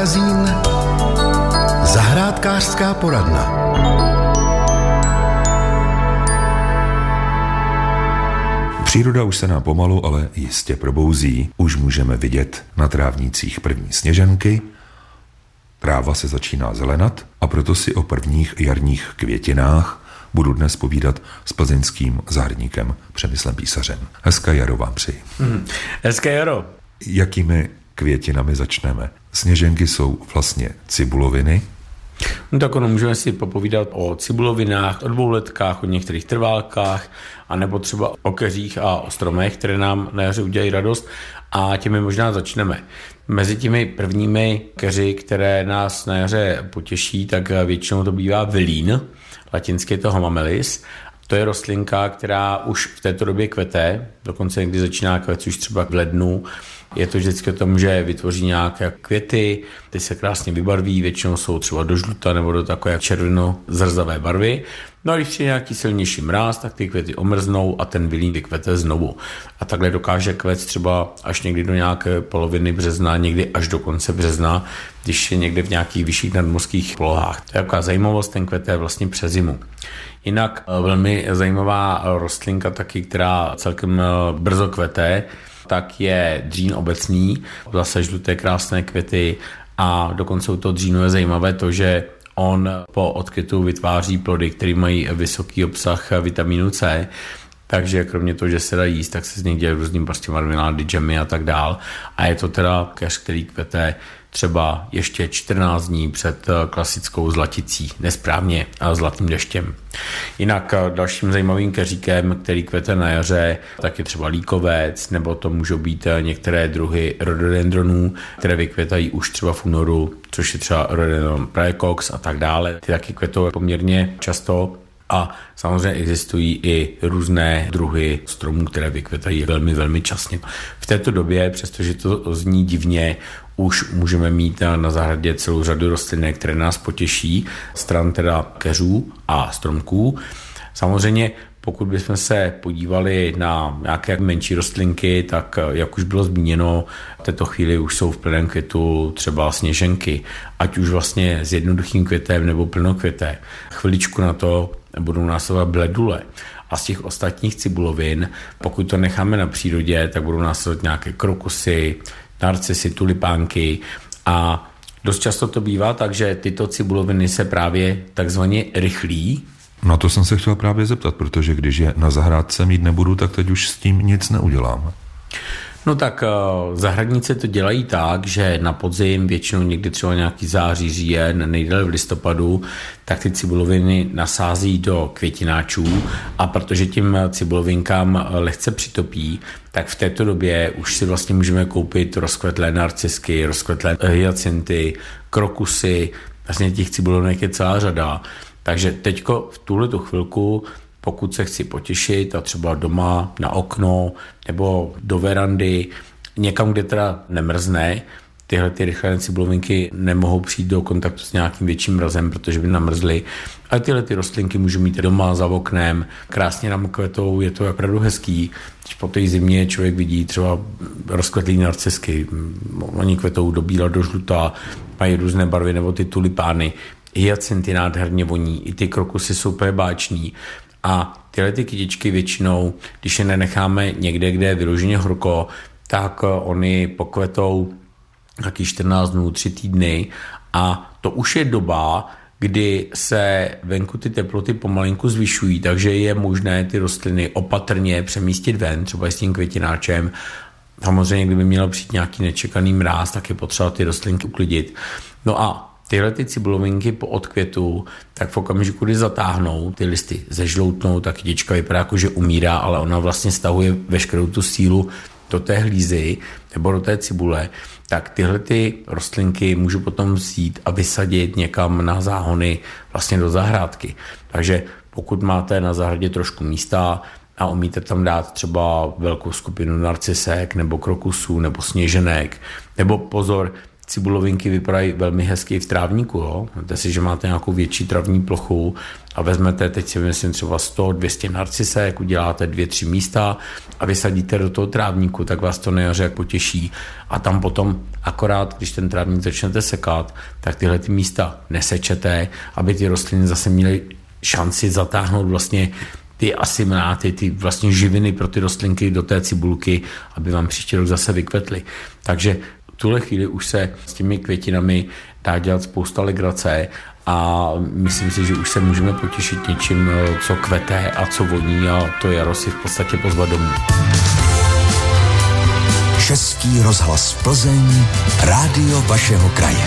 Magazín Zahrádkářská poradna. Příroda už se nám pomalu, ale jistě probouzí. Už můžeme vidět na trávnících první sněženky, tráva se začíná zelenat a proto si o prvních jarních květinách budu dnes povídat s plzeňským zahradníkem Přemyslem Písařem. Hezké jaro vám přeji. Hmm. Hezké jaro. Jakými květinami začneme? Sněženky jsou vlastně cibuloviny, No tak ono, můžeme si popovídat o cibulovinách, o dvouletkách, o některých trválkách, anebo třeba o keřích a o stromech, které nám na jaře udělají radost a těmi možná začneme. Mezi těmi prvními keři, které nás na jaře potěší, tak většinou to bývá vilín, latinsky je to homamelis, to je rostlinka, která už v této době kvete, dokonce někdy začíná kvet už třeba v lednu, je to vždycky o tom, že vytvoří nějaké květy, ty se krásně vybarví, většinou jsou třeba do žluta nebo do takové červeno-zrzavé barvy. No a když přijde nějaký silnější mráz, tak ty květy omrznou a ten vilín vykvete znovu. A takhle dokáže kvet třeba až někdy do nějaké poloviny března, někdy až do konce března, když je někde v nějakých vyšších nadmorských polohách. To je taková zajímavost, ten kvet je vlastně přes zimu. Jinak eh, velmi zajímavá rostlinka taky, která celkem eh, brzo kvete, tak je dřín obecný, zase žluté krásné květy a dokonce u toho dřínu je zajímavé to, že on po odkvětu vytváří plody, které mají vysoký obsah vitamínu C, takže kromě toho, že se dá jíst, tak se z nich dělají různým prostě marmelády, džemy a tak dál. A je to teda keř, který kvete třeba ještě 14 dní před eh, klasickou zlaticí, nesprávně a zlatým deštěm. Jinak eh, dalším zajímavým keříkem, který kvete na jaře, tak je třeba líkovec, nebo to můžou být eh, některé druhy rhododendronů, které vykvětají už třeba v únoru, což je třeba rhododendron praecox a tak dále. Ty taky kvetou poměrně často a samozřejmě existují i různé druhy stromů, které vykvětají velmi, velmi časně. V této době, přestože to zní divně, už můžeme mít na zahradě celou řadu rostlin, které nás potěší, stran teda keřů a stromků. Samozřejmě pokud bychom se podívali na nějaké menší rostlinky, tak jak už bylo zmíněno, v této chvíli už jsou v plném květu třeba sněženky, ať už vlastně s jednoduchým květem nebo plnokvěté. Chviličku na to budou následovat bledule. A z těch ostatních cibulovin, pokud to necháme na přírodě, tak budou následovat nějaké krokusy, narcisy, tulipánky a dost často to bývá tak, že tyto cibuloviny se právě takzvaně rychlí. No to jsem se chtěl právě zeptat, protože když je na zahrádce mít nebudu, tak teď už s tím nic neudělám. No tak uh, zahradníci to dělají tak, že na podzim, většinou někdy třeba nějaký září, říjen, nejdéle v listopadu, tak ty cibuloviny nasází do květináčů a protože tím cibulovinkám lehce přitopí, tak v této době už si vlastně můžeme koupit rozkvetlé narcisky, rozkvetlé hyacinty, krokusy, vlastně těch cibulovinek je celá řada. Takže teďko v tuhle chvilku pokud se chci potěšit a třeba doma na okno nebo do verandy, někam, kde teda nemrzne, tyhle ty rychlé ciblovinky nemohou přijít do kontaktu s nějakým větším mrazem, protože by namrzly. Ale tyhle ty rostlinky můžu mít doma za oknem, krásně nám kvetou, je to opravdu hezký. Když po té zimě člověk vidí třeba rozkvetlý narcisky, oni kvetou do bíla, do žluta, mají různé barvy, nebo ty tulipány, hyacinty nádherně voní, i ty krokusy jsou úplně báční. A tyhle ty kytičky většinou, když je nenecháme někde, kde je vyloženě horko, tak eh, oni pokvetou taky 14 dnů, 3 týdny a to už je doba, kdy se venku ty teploty pomalinku zvyšují, takže je možné ty rostliny opatrně přemístit ven, třeba s tím květináčem. Samozřejmě, kdyby měl přijít nějaký nečekaný mráz, tak je potřeba ty rostlinky uklidit. No a tyhle ty cibulovinky po odkvětu, tak v okamžiku, kdy zatáhnou, ty listy zežloutnou, tak kytička vypadá jako, že umírá, ale ona vlastně stahuje veškerou tu sílu do té hlízy nebo do té cibule, tak tyhle ty rostlinky můžu potom vzít a vysadit někam na záhony vlastně do zahrádky. Takže pokud máte na zahradě trošku místa a umíte tam dát třeba velkou skupinu narcisek nebo krokusů nebo sněženek, nebo pozor, cibulovinky vypadají velmi hezky v trávníku. Jo? Máte si, že máte nějakou větší travní plochu a vezmete, teď si myslím třeba 100-200 narcisek, uděláte dvě, tři místa a vysadíte do toho trávníku, tak vás to nejaře potěší. A tam potom akorát, když ten trávník začnete sekat, tak tyhle ty místa nesečete, aby ty rostliny zase měly šanci zatáhnout vlastně ty asimiláty, ty vlastně živiny pro ty rostlinky do té cibulky, aby vám příští rok zase vykvetly. Takže tuhle chvíli už se s těmi květinami dá dělat spousta legrace a myslím si, že už se můžeme potěšit něčím, co kvete a co voní a to jaro si v podstatě pozvat domů. Český rozhlas Plzeň, rádio vašeho kraje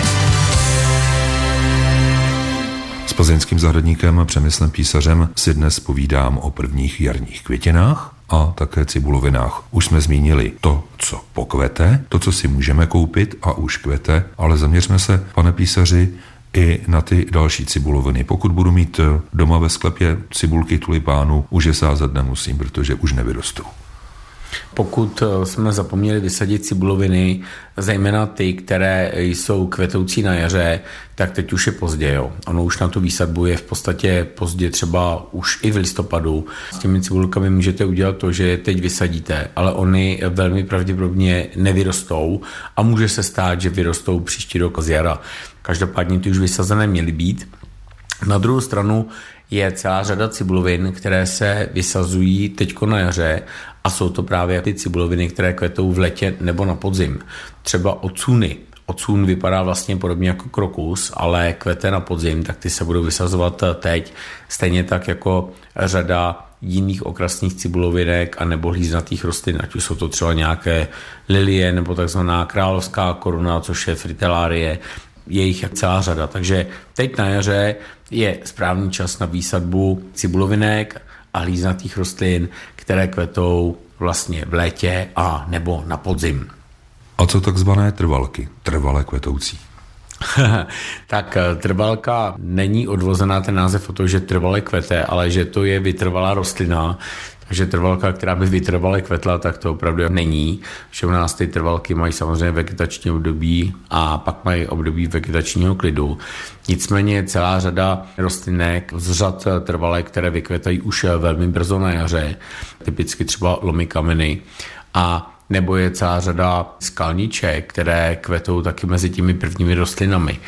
plzeňským zahradníkem Přemyslem Písařem si dnes povídám o prvních jarních květinách a také cibulovinách. Už jsme zmínili to, co pokvete, to, co si můžeme koupit a už kvete, ale zaměřme se, pane písaři, i na ty další cibuloviny. Pokud budu mít doma ve sklepě cibulky tulipánu, už je sázet nemusím, protože už nevyrostou. Pokud eh, jsme zapomněli vysadit cibuloviny, zejména ty, které jsou kvetoucí na jaře, tak teď už je pozdě. Jo. Ono už na tu výsadbu je v podstatě pozdě třeba už i v listopadu. S těmi cibulkami můžete udělat to, že je teď vysadíte, ale oni velmi pravděpodobně nevyrostou a může se stát, že vyrostou příští rok z jara. Každopádně ty už vysazené měly být. Na druhou stranu je celá řada cibulovin, které se vysazují teď na jaře a jsou to právě ty cibuloviny, které kvetou v letě nebo na podzim. Třeba ocuny. Ocun vypadá vlastně podobně jako krokus, ale kvete na podzim, tak ty se budou vysazovat teď. Stejně tak jako řada jiných okrasných cibulovinek a nebo hlíznatých rostlin, ať už jsou to třeba nějaké lilie nebo takzvaná královská koruna, což je fritelárie, je jich celá řada. Takže teď na jaře je správný čas na výsadbu cibulovinek a hlíznatých rostlin, které kvetou vlastně v létě a nebo na podzim. A co takzvané trvalky, trvalé kvetoucí? tak eh, trvalka není odvozená ten název o to, že trvale kvete, ale že to je vytrvalá rostlina, takže trvalka, která by vytrvale kvetla, tak to opravdu není. Že u nás ty trvalky mají samozřejmě vegetační období a pak mají období vegetačního klidu. Nicméně celá řada rostlinek z řad trvalé, které vykvetají už velmi brzo na jaře, typicky třeba lomy kameny. A nebo je celá řada skalníček, které kvetou taky mezi těmi prvními rostlinami.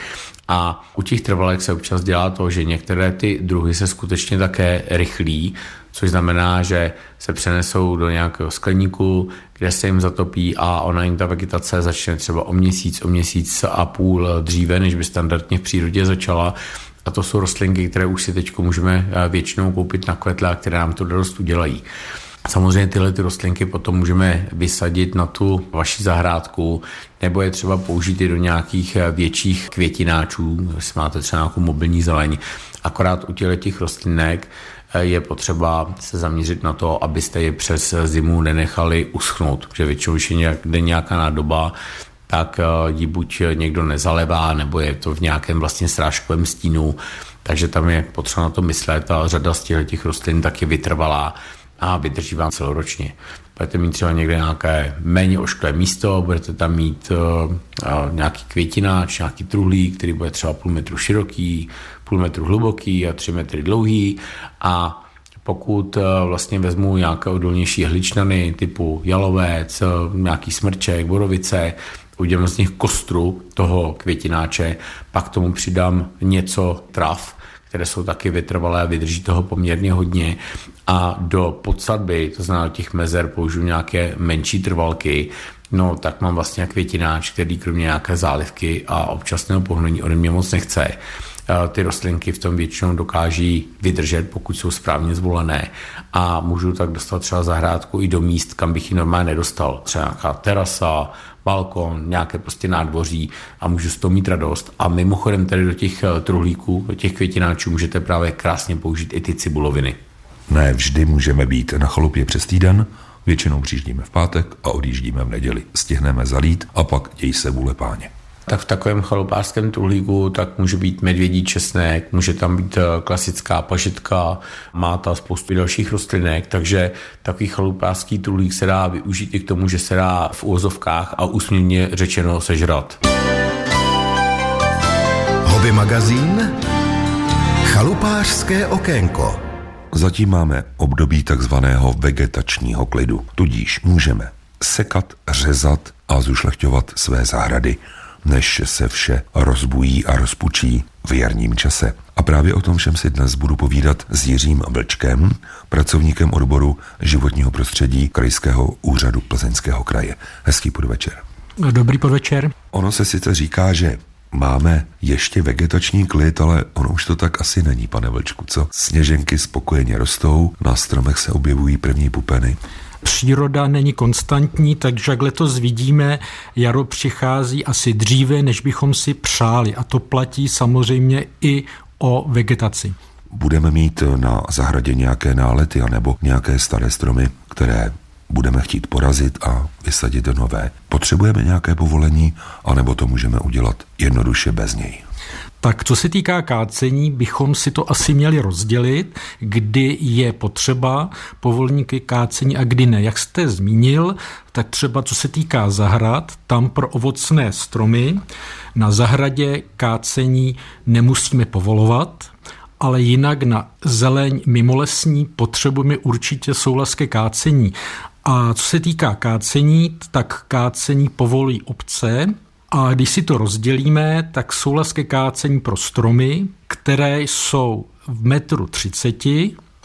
A u těch trvalek se občas dělá to, že některé ty druhy se skutečně také rychlí, což znamená, že se přenesou do nějakého skleníku, kde se jim zatopí a ona jim ta vegetace začne třeba o měsíc, o měsíc a půl dříve, než by standardně v přírodě začala. A to jsou rostlinky, které už si teď můžeme eh, většinou koupit na kvetle a které nám to dorost udělají. Samozřejmě tyhle ty rostlinky potom můžeme vysadit na tu vaši zahrádku, nebo je třeba použít i do nějakých eh, větších květináčů, jestli máte třeba nějakou mobilní zeleň. Akorát u těch rostlinek eh, je potřeba se zaměřit na to, abyste je přes zimu nenechali uschnout, protože většinou, když je nějaká nádoba, tak eh, ji buď někdo nezalevá, nebo je to v nějakém vlastně srážkovém stínu, takže tam je potřeba na to myslet a řada z těch rostlin taky vytrvalá a vydrží vám celoročně. Budete mít třeba někde nějaké méně ošklé místo, budete tam mít uh, nějaký květináč, nějaký truhlík, který bude třeba půl metru široký, půl metru hluboký a tři metry dlouhý a pokud uh, vlastně vezmu nějaké odolnější hličnany typu jalovec, nějaký smrček, borovice, udělám z nich kostru toho květináče, pak tomu přidám něco trav, které jsou taky vytrvalé a vydrží toho poměrně hodně. A do podsadby, to znamená těch mezer, použiju nějaké menší trvalky, no tak mám vlastně květináč, který kromě nějaké zálivky a občasného pohnutí ode mě moc nechce. Ty rostlinky v tom většinou dokáží vydržet, pokud jsou správně zvolené a můžu tak dostat třeba zahrádku i do míst, kam bych ji normálně nedostal. Třeba nějaká terasa, balkon, nějaké prostě nádvoří a můžu z toho mít radost. A mimochodem tady do těch eh, truhlíků, do těch květináčů můžete právě krásně použít i ty cibuloviny. Ne vždy můžeme být na chalupě přes týden, většinou přijíždíme v pátek a odjíždíme v neděli. Stihneme zalít a pak děj se vůle páně tak v takovém chalupářském truhlíku tak může být medvědí česnek, může tam být eh, klasická pažitka, má ta spoustu dalších rostlinek, takže takový chalupářský truhlík se dá využít i k tomu, že se dá v úvozovkách a úsměvně řečeno sežrat. Hobby magazín? Chalupářské okénko. Zatím máme období takzvaného vegetačního klidu, tudíž můžeme sekat, řezat a zušlechťovat své zahrady, než se vše rozbují a rozpučí v jarním čase. A právě o tom všem si dnes budu povídat s Jiřím Vlčkem, pracovníkem odboru životního prostředí Krajského úřadu Plzeňského kraje. Hezký podvečer. Dobrý podvečer. Ono se sice říká, že máme ještě vegetační klid, ale ono už to tak asi není, pane Vlčku, co? Sněženky spokojeně rostou, na stromech se objevují první pupeny. Příroda není konstantní, takže jak letos vidíme, jaro přichází asi dříve, než bychom si přáli. A to platí samozřejmě i o vegetaci. Budeme mít na zahradě nějaké nálety anebo nějaké staré stromy, které budeme chtít porazit a vysadit do nové. Potřebujeme nějaké povolení, anebo to můžeme udělat jednoduše bez něj. Tak co se týká kácení, bychom si to asi měli rozdělit, kdy je potřeba povolníky kácení a kdy ne. Jak jste zmínil, tak třeba co se týká zahrad, tam pro ovocné stromy na zahradě kácení nemusíme povolovat, ale jinak na zeleň mimolesní potřebujeme určitě souhlas ke kácení. A co se týká kácení, tak kácení povolí obce, a když si to rozdělíme, tak souhlas ke kácení pro stromy, které jsou v metru 30,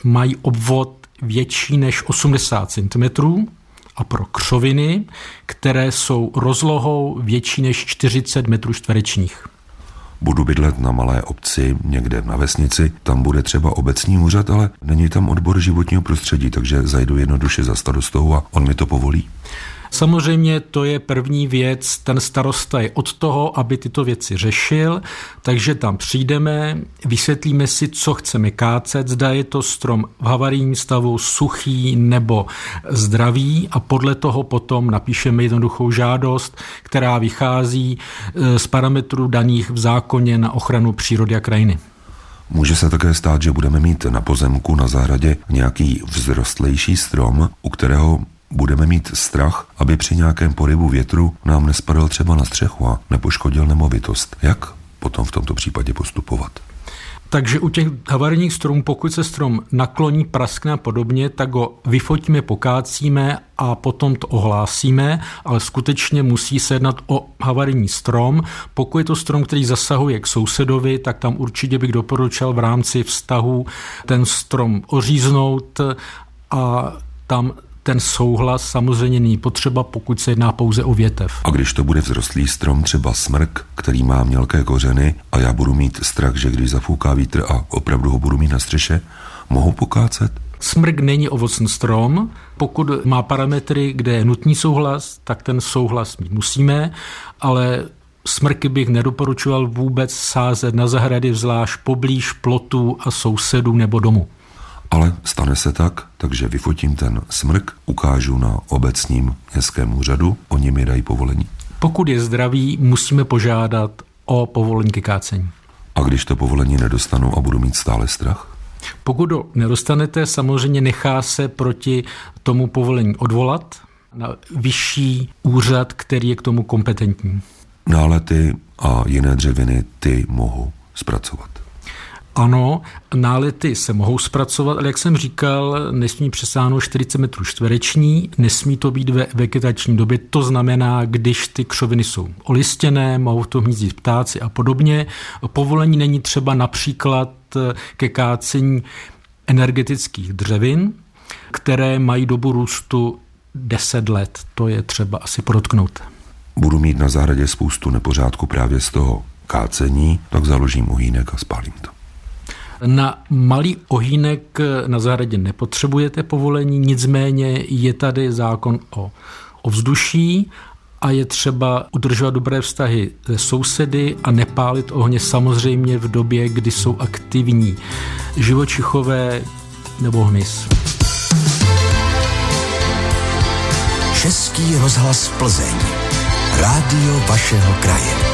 mají obvod větší než 80 cm a pro křoviny, které jsou rozlohou větší než 40 metrů čtverečních budu bydlet na malé obci, někde na vesnici, tam bude třeba obecní úřad, ale není tam odbor životního prostředí, takže zajdu jednoduše za starostou a on mi to povolí. Samozřejmě to je první věc, ten starosta je od toho, aby tyto věci řešil, takže tam přijdeme, vysvětlíme si, co chceme kácet, zda je to strom v havarijním stavu, suchý nebo zdravý a podle toho potom napíšeme jednoduchou žádost, která vychází e, z parametrů daných v zákoně na ochranu přírody a krajiny. Může se také stát, že budeme mít na pozemku na zahradě nějaký vzrostlejší strom, u kterého budeme mít strach, aby při nějakém porybu větru nám nespadl třeba na střechu a nepoškodil nemovitost. Jak potom v tomto případě postupovat? Takže u těch havarijních stromů, pokud se strom nakloní, praskne a podobně, tak ho vyfotíme, pokácíme a potom to ohlásíme, ale skutečně musí se jednat o havarijní strom. Pokud je to strom, který zasahuje k sousedovi, tak tam určitě bych doporučil v rámci vztahu ten strom oříznout a tam ten souhlas samozřejmě není potřeba, pokud se jedná pouze o větev. A když to bude vzrostlý strom, třeba smrk, který má mělké kořeny a já budu mít strach, že když zafouká vítr a opravdu ho budu mít na střeše, mohu pokácet? Smrk není ovocný strom. Pokud má parametry, kde je nutný souhlas, tak ten souhlas mít musíme, ale smrky bych nedoporučoval vůbec sázet na zahrady vzlášť poblíž plotů a sousedů nebo domu. Ale stane se tak, takže vyfotím ten smrk, ukážu na obecním městském úřadu, oni mi dají povolení. Pokud je zdravý, musíme požádat o povolení ke kácení. A když to povolení nedostanu a budu mít stále strach? Pokud ho nedostanete, samozřejmě nechá se proti tomu povolení odvolat na vyšší úřad, který je k tomu kompetentní. Nálety a jiné dřeviny ty mohu zpracovat. Ano, nálety se mohou zpracovat, ale jak jsem říkal, nesmí přesáhnout 40 metrů čtvereční, nesmí to být ve vegetační době, to znamená, když ty křoviny jsou olistěné, mohou to hnízdit ptáci a podobně. Povolení není třeba například ke kácení energetických dřevin, které mají dobu růstu 10 let. To je třeba asi podotknout. Budu mít na zahradě spoustu nepořádku právě z toho kácení, tak založím ohýnek a spálím to. Na malý ohýnek na zahradě nepotřebujete povolení, nicméně je tady zákon o ovzduší a je třeba udržovat dobré vztahy se sousedy a nepálit ohně samozřejmě v době, kdy jsou aktivní živočichové nebo hmyz. Český rozhlas Plzeň. Rádio vašeho kraje.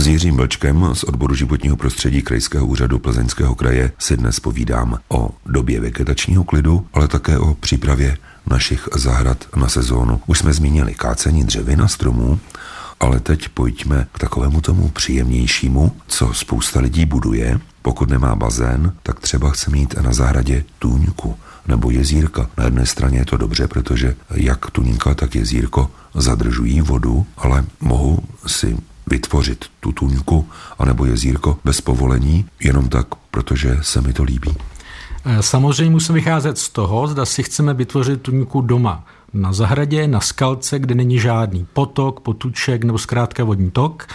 S Jiřím Vlčkem z odboru životního prostředí Krajského úřadu Plzeňského kraje si dnes povídám o době vegetačního klidu, ale také o přípravě našich zahrad na sezónu. Už jsme zmínili kácení dřevin a stromů Ale teď pojďme k takovému tomu příjemnějšímu, co spousta lidí buduje. Pokud nemá bazén, tak třeba chce mít na zahradě tůňku nebo jezírka. Na jedné straně je to dobře, protože jak tuňka, tak jezírko zadržují vodu, ale mohou si vytvořit tu tuňku anebo jezírko bez povolení, jenom tak, protože se mi to líbí. Eh, samozřejmě musíme vycházet z toho, zda si chceme vytvořit tuňku doma na zahradě, na skalce, kde není žádný potok, potuček nebo zkrátka vodní tok.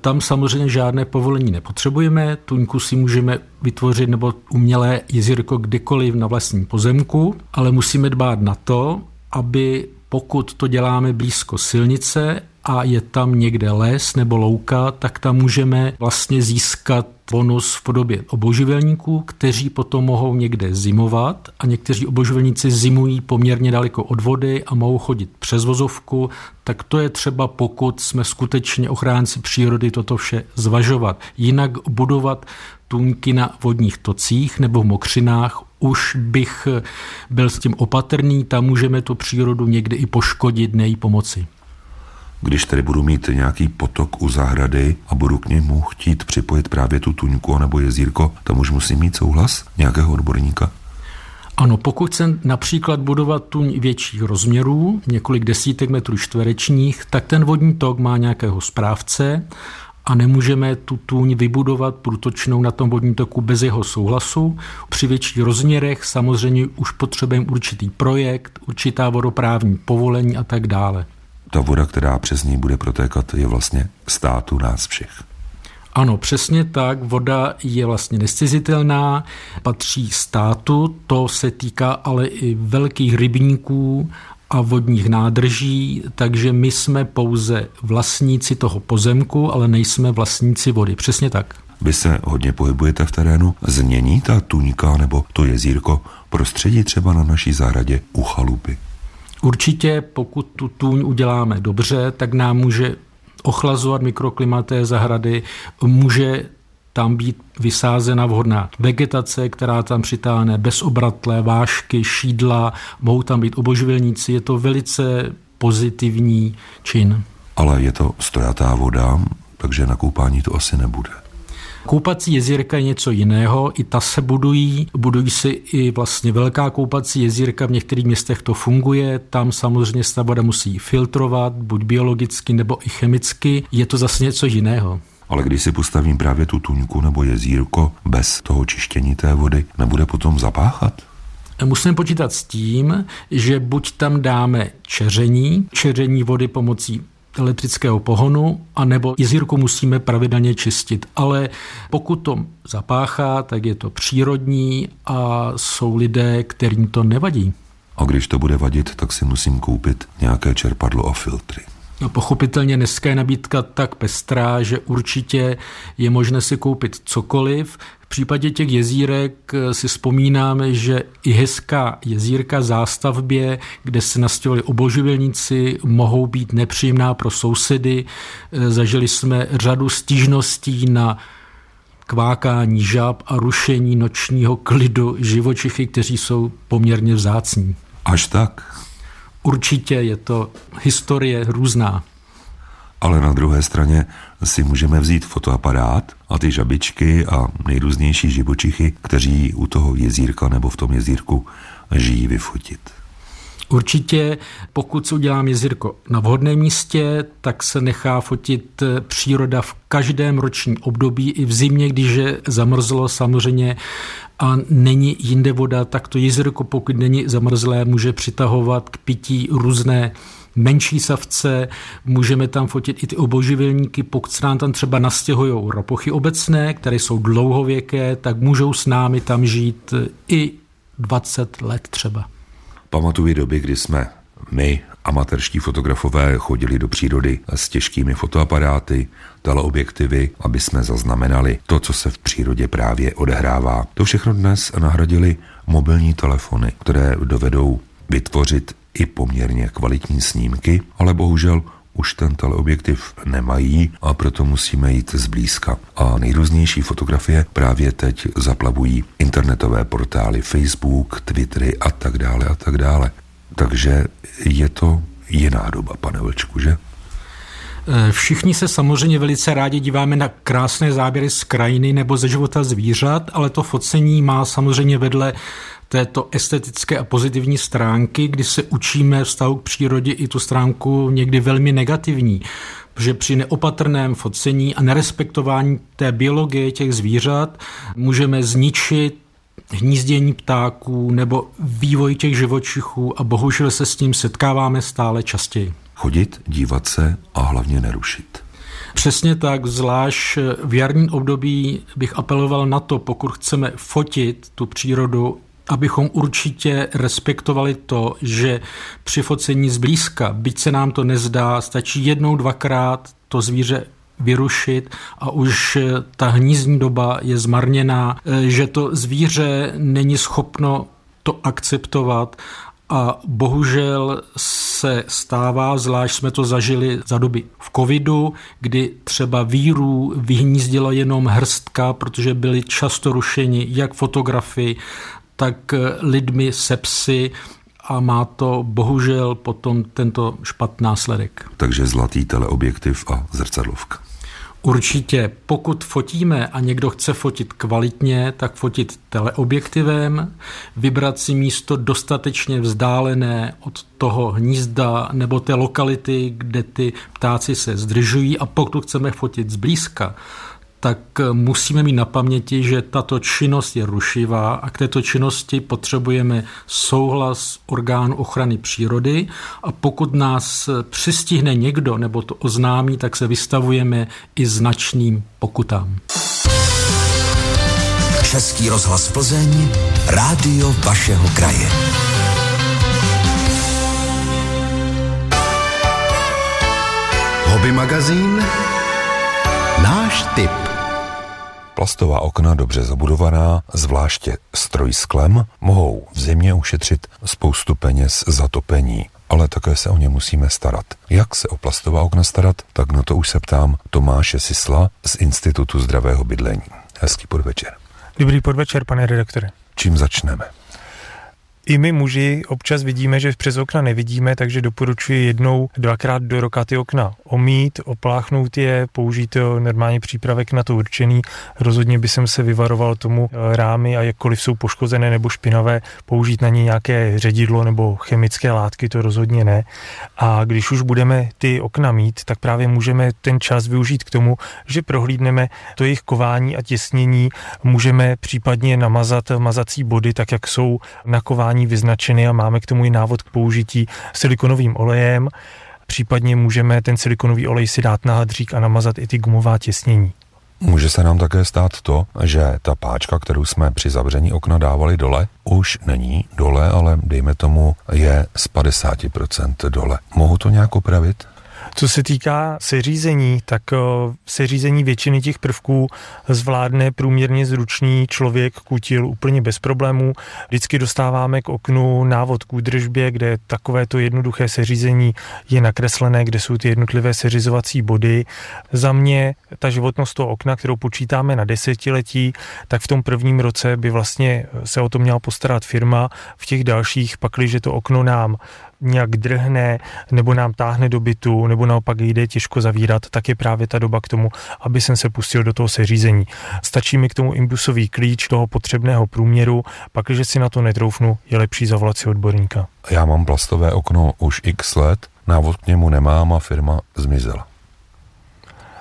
Tam samozřejmě žádné povolení nepotřebujeme, tuňku si můžeme vytvořit nebo umělé jezírko kdykoliv na vlastním pozemku, ale musíme dbát na to, aby pokud to děláme blízko silnice a je tam někde les nebo louka, tak tam můžeme vlastně získat bonus v podobě oboživelníků, kteří potom mohou někde zimovat a někteří oboživelníci zimují poměrně daleko od vody a mohou chodit přes vozovku, tak to je třeba, pokud jsme skutečně ochránci přírody, toto vše zvažovat. Jinak budovat tůňky na vodních tocích nebo v mokřinách už bych byl s tím opatrný, tam můžeme tu přírodu někdy i poškodit, nejí pomoci. Když tedy budu mít nějaký potok u zahrady a budu k němu chtít připojit právě tu tuňku nebo jezírko, tam už musím mít souhlas nějakého odborníka? Ano, pokud chcem například budovat tuň větších rozměrů, několik desítek metrů čtverečních, tak ten vodní tok má nějakého správce a nemůžeme tu tůň vybudovat průtočnou na tom vodním toku bez jeho souhlasu. Při větších rozměrech samozřejmě už potřebujeme určitý projekt, určitá vodoprávní povolení a tak dále ta voda, která přes ní bude protékat, je vlastně státu nás všech. Ano, přesně tak. Voda je vlastně nescizitelná, patří státu, to se týká ale i velkých rybníků a vodních nádrží, takže my jsme pouze vlastníci toho pozemku, ale nejsme vlastníci vody. Přesně tak. Vy se hodně pohybujete v terénu. Změní ta tuňka nebo to jezírko prostředí třeba na naší zahradě u chalupy? Určitě, pokud tu tůň uděláme dobře, tak nám může ochlazovat mikroklimaté zahrady, může tam být vysázena vhodná vegetace, která tam přitáhne bezobratlé vášky, šídla, mohou tam být oboživelníci, je to velice pozitivní čin. Ale je to stojatá voda, takže na koupání to asi nebude. Koupací jezírka je něco jiného, i ta se budují, budují si i vlastně velká koupací jezírka, v některých městech to funguje, tam samozřejmě ta voda musí filtrovat, buď biologicky nebo i chemicky, je to zase něco jiného. Ale když si postavím právě tu tuňku nebo jezírko bez toho čištění té vody, nebude potom zapáchat? Musíme počítat s tím, že buď tam dáme čeření, čeření vody pomocí elektrického pohonu, anebo jezírku musíme pravidelně čistit. Ale pokud to zapáchá, tak je to přírodní a jsou lidé, kterým to nevadí. A když to bude vadit, tak si musím koupit nějaké čerpadlo a filtry. No, pochopitelně dneska je nabídka tak pestrá, že určitě je možné si koupit cokoliv. V případě těch jezírek si vzpomínáme, že i hezká jezírka zástavbě, kde se nastěhovali oboživelníci, mohou být nepříjemná pro sousedy. Zažili jsme řadu stížností na kvákání žab a rušení nočního klidu živočichy, kteří jsou poměrně vzácní. Až tak? určitě je to historie různá. Ale na druhé straně si můžeme vzít fotoaparát a ty žabičky a nejrůznější živočichy, kteří u toho jezírka nebo v tom jezírku žijí, vyfotit. Určitě, pokud si udělám jezírko na vhodném místě, tak se nechá fotit příroda v každém ročním období, i v zimě, když je zamrzlo samozřejmě a není jinde voda, tak to jezírko, pokud není zamrzlé, může přitahovat k pití různé menší savce, můžeme tam fotit i ty oboživelníky, pokud nám tam třeba nastěhují ropochy obecné, které jsou dlouhověké, tak můžou s námi tam žít i 20 let třeba. Pamatuji doby, kdy jsme my, amatérští fotografové, chodili do přírody s těžkými fotoaparáty, teleobjektivy, aby jsme zaznamenali to, co se v přírodě právě odehrává. To všechno dnes nahradili mobilní telefony, které dovedou vytvořit i poměrně kvalitní snímky, ale bohužel už ten teleobjektiv nemají a proto musíme jít zblízka. A nejrůznější fotografie právě teď zaplavují internetové portály Facebook, Twittery a tak dále a tak dále. Takže je to jiná doba, pane Vlčku, že? Eh, všichni se samozřejmě velice rádi díváme na krásné záběry z krajiny nebo ze života zvířat, ale to focení má samozřejmě vedle této estetické a pozitivní stránky, kdy se učíme vztahu k přírodě i tu stránku někdy velmi negativní, že při neopatrném focení a nerespektování té biologie těch zvířat můžeme zničit hnízdění ptáků nebo vývoj těch živočichů a bohužel se s tím setkáváme stále častěji. Chodit, dívat se a hlavně nerušit. Přesně tak, zvlášť v jarním období bych apeloval na to, pokud chceme fotit tu přírodu, abychom určitě respektovali to, že při focení zblízka, byť se nám to nezdá, stačí jednou, dvakrát to zvíře vyrušit a už ta hnízdní doba je zmarněná, že to zvíře není schopno to akceptovat a bohužel se stává, zvlášť jsme to zažili za doby v covidu, kdy třeba vírů vyhnízdila jenom hrstka, protože byly často rušeni jak fotografy, tak lidmi se psy a má to bohužel potom tento špatný následek. Takže zlatý teleobjektiv a zrcadlovka. Určitě, pokud fotíme a někdo chce fotit kvalitně, tak fotit teleobjektivem, vybrat si místo dostatečně vzdálené od toho hnízda nebo té lokality, kde ty ptáci se zdržují. A pokud chceme fotit zblízka, tak musíme mít na paměti, že tato činnost je rušivá a k této činnosti potřebujeme souhlas orgánu ochrany přírody a pokud nás přistihne někdo nebo to oznámí, tak se vystavujeme i značným pokutám. Český rozhlas Plzeň, rádio vašeho kraje. Hobby magazín Náš tip. Plastová okna dobře zabudovaná, zvláště s trojsklem, mohou v zimě ušetřit spoustu peněz za topení ale také se o ně musíme starat. Jak se o plastová okna starat? Tak na to už se ptám Tomáše Sisla z Institutu zdravého bydlení. Hezký podvečer. Dobrý podvečer, pane redaktore. Čím začneme? I my muži občas vidíme, že přes okna nevidíme, takže doporučuji jednou, dvakrát do roka ty okna omít, opláchnout je, použít normální přípravek na to určený. Rozhodně by jsem se vyvaroval tomu eh, rámy a jakkoliv jsou poškozené nebo špinavé, použít na ně nějaké ředidlo nebo chemické látky, to rozhodně ne. A když už budeme ty okna mít, tak právě můžeme ten čas využít k tomu, že prohlídneme to jejich kování a těsnění, můžeme případně namazat mazací body, tak jak jsou na kování chování vyznačeny a máme k tomu i návod k použití silikonovým olejem. Případně můžeme ten silikonový olej si dát na hadřík a namazat i ty gumová těsnění. Může se nám také stát to, že ta páčka, kterou jsme při zavření okna dávali dole, už není dole, ale dejme tomu je z 50% dole. Mohu to nějak opravit? Co se týká seřízení, tak eh, seřízení většiny těch prvků zvládne průměrně zručný člověk kutil úplně bez problémů. Vždycky dostáváme k oknu návod k údržbě, kde takovéto jednoduché seřízení je nakreslené, kde jsou ty jednotlivé seřizovací body. Za mě ta životnost toho okna, kterou počítáme na desetiletí, tak v tom prvním roce by vlastně se o to měla postarat firma. V těch dalších, pakliže to okno nám nějak drhne, nebo nám táhne do bytu, nebo naopak jde těžko zavírat, tak je právě ta doba k tomu, aby jsem se pustil do toho seřízení. Stačí mi k tomu imbusový klíč toho potřebného průměru, pak, když si na to netroufnu, je lepší zavolat si odborníka. Já mám plastové okno už x let, návod k němu nemám a firma zmizela.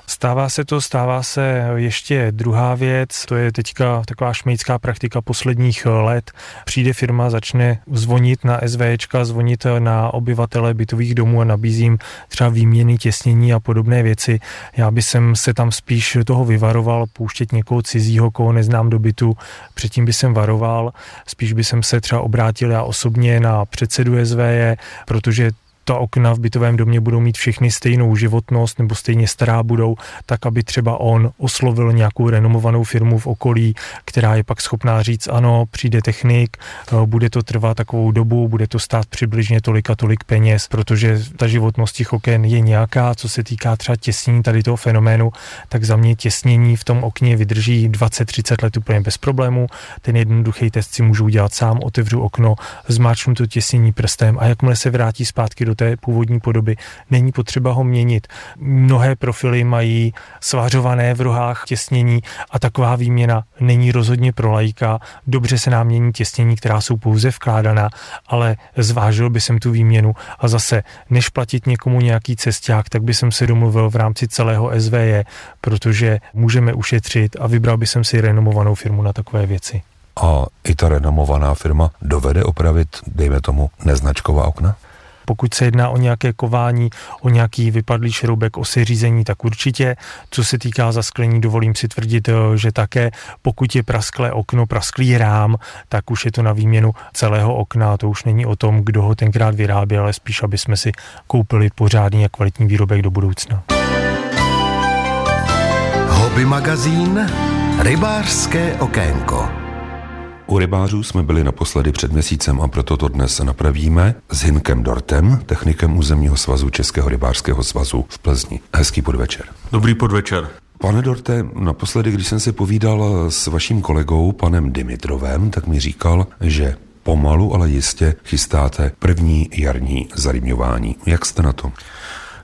Stává se to, stává se ještě druhá věc, to je teďka taková šmejická praktika posledních let. Přijde firma, začne zvonit na SVčka, zvonit na obyvatele bytových domů a nabízím třeba výměny těsnění a podobné věci. Já bych se tam spíš toho vyvaroval, pouštět někoho cizího, koho neznám do bytu, předtím by jsem varoval, spíš by jsem se třeba obrátil já osobně na předsedu SVE, protože ta okna v bytovém domě budou mít všechny stejnou životnost nebo stejně stará budou, tak aby třeba on oslovil nějakou renomovanou firmu v okolí, která je pak schopná říct, ano, přijde technik, eh, bude to trvat takovou dobu, bude to stát přibližně tolik a tolik peněz, protože ta životnost těch oken je nějaká, co se týká třeba těsnění tady toho fenoménu, tak za mě těsnění v tom okně vydrží 20-30 let úplně bez problému. Ten jednoduchý test si můžu udělat sám, otevřu okno, zmáčknu to těsnění prstem a jakmile se vrátí zpátky do té původní podoby. Není potřeba ho měnit. Mnohé profily mají svařované v rohách těsnění a taková výměna není rozhodně pro lajka. Dobře se nám mění těsnění, která jsou pouze vkládaná, ale zvážil by jsem tu výměnu a zase, než platit někomu nějaký cesták, tak by jsem se domluvil v rámci celého SVJ, protože můžeme ušetřit a vybral by jsem si renomovanou firmu na takové věci. A i ta renomovaná firma dovede opravit, dejme tomu, neznačková okna? Pokud se jedná o nějaké kování, o nějaký vypadlý šroubek osy řízení, tak určitě. Co se týká zasklení, dovolím si tvrdit, eh, že také pokud je prasklé okno, prasklý rám, tak už je to na výměnu celého okna. To už není o tom, kdo ho tenkrát vyráběl, ale spíš, aby jsme si koupili pořádný a kvalitní výrobek do budoucna. Hobby magazín Rybářské okénko. U rybářů jsme byli naposledy před měsícem a proto to dnes napravíme s Hinkem Dortem, technikem územního svazu Českého rybářského svazu v Plzni. Hezký podvečer. Dobrý podvečer. Pane Dorte, naposledy, když jsem si povídal s vaším kolegou, panem Dimitrovem, tak mi říkal, že pomalu, ale jistě chystáte první jarní zarybňování. Jak jste na tom?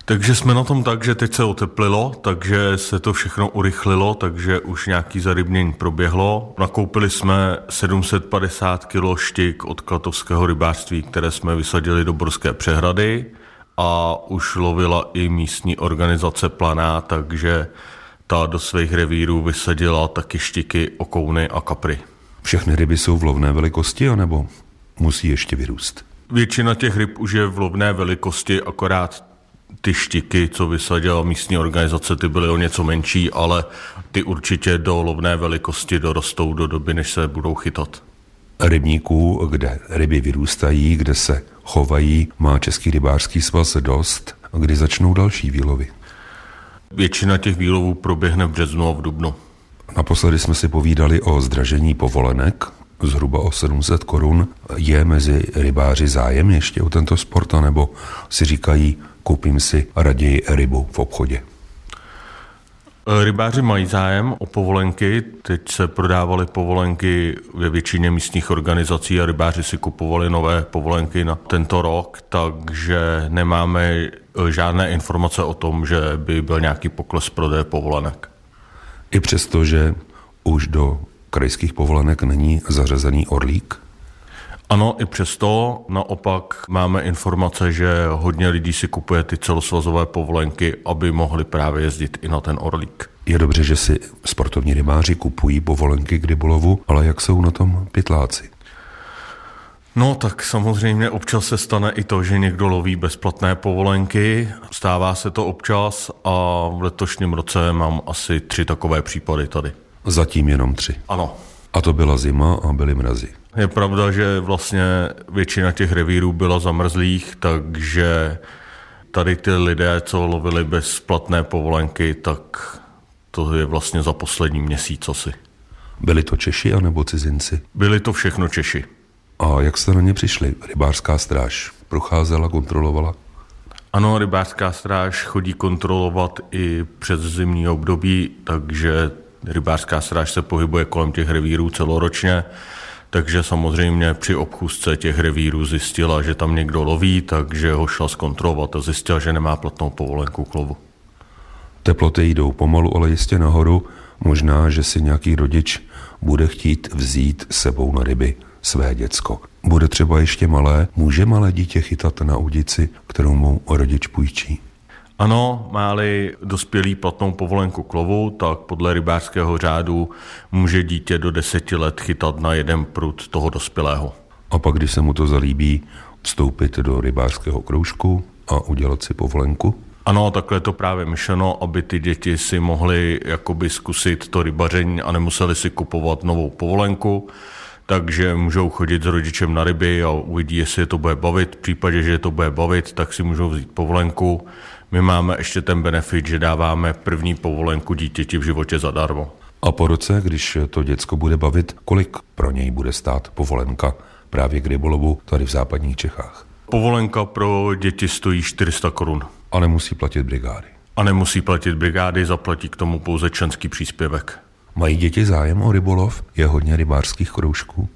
Takže jsme na tom tak, že teď se oteplilo, takže se to všechno urychlilo, takže už nějaký zarybnění proběhlo. Nakoupili jsme 750 kg štik od Klatovského rybářství, které jsme vysadili do Borské přehrady a už lovila i místní organizace Planá, takže ta do svých revírů vysadila taky štiky, okouny a kapry. Všechny ryby jsou v lovné velikosti, anebo musí ještě vyrůst? Většina těch ryb už je v lovné velikosti, akorát ty štiky, co vysadila místní organizace, ty byly o něco menší, ale ty určitě do lovné velikosti dorostou do doby, než se budou chytat. Rybníků, kde ryby vyrůstají, kde se chovají, má Český rybářský svaz dost, kdy začnou další výlovy. Většina těch výlovů proběhne v březnu a v dubnu. Naposledy jsme si povídali o zdražení povolenek, zhruba o 700 korun. Je mezi rybáři zájem ještě o tento sport, nebo si říkají, koupím si raději rybu v obchodě. Rybáři mají zájem o povolenky. Teď se prodávaly povolenky ve většině místních organizací a rybáři si kupovali nové povolenky na tento rok, takže nemáme žádné informace o tom, že by byl nějaký pokles prodeje povolenek. I přesto, že už do krajských povolenek není zařazený orlík? Ano, i přesto naopak máme informace, že hodně lidí si kupuje ty celosvazové povolenky, aby mohli právě jezdit i na ten orlík. Je dobře, že si sportovní rybáři kupují povolenky k rybolovu, ale jak jsou na tom pytláci? No tak samozřejmě občas se stane i to, že někdo loví bezplatné povolenky. Stává se to občas a v letošním roce mám asi tři takové případy tady. Zatím jenom tři. Ano. A to byla zima a byly mrazy. Je pravda, že vlastně většina těch revírů byla zamrzlých, takže tady ty lidé, co lovili bezplatné povolenky, tak to je vlastně za poslední měsíc asi. Byli to Češi anebo cizinci? Byli to všechno Češi. A jak jste na ně přišli? Rybářská stráž procházela, kontrolovala? Ano, rybářská stráž chodí kontrolovat i přes zimní období, takže rybářská stráž se pohybuje kolem těch revírů celoročně takže samozřejmě při obchůzce těch revírů zjistila, že tam někdo loví, takže ho šla zkontrolovat a zjistila, že nemá platnou povolenku k lovu. Teploty jdou pomalu, ale jistě nahoru. Možná, že si nějaký rodič bude chtít vzít sebou na ryby své děcko. Bude třeba ještě malé, může malé dítě chytat na udici, kterou mu rodič půjčí. Ano, máli dospělý platnou povolenku k lovu, tak podle rybářského řádu může dítě do deseti let chytat na jeden prut toho dospělého. A pak, když se mu to zalíbí, vstoupit do rybářského kroužku a udělat si povolenku? Ano, takhle je to právě myšleno, aby ty děti si mohly jakoby zkusit to rybaření a nemuseli si kupovat novou povolenku takže můžou chodit s rodičem na ryby a uvidí, jestli je to bude bavit. V případě, že je to bude bavit, tak si můžou vzít povolenku. My máme ještě ten benefit, že dáváme první povolenku dítěti v životě zadarmo. A po roce, když to děcko bude bavit, kolik pro něj bude stát povolenka právě k rybolovu tady v západních Čechách? Povolenka pro děti stojí 400 korun. A nemusí platit brigády. A nemusí platit brigády, zaplatí k tomu pouze členský příspěvek. Mají děti zájem o rybolov? Je hodně rybářských kroužků?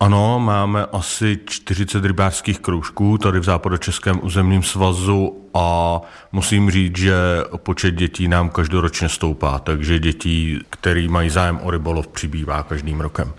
Ano, máme asi 40 rybářských kroužků tady v západočeském územním svazu a musím říct, že počet dětí nám každoročně stoupá, takže dětí, který mají zájem o rybolov, přibývá každým rokem.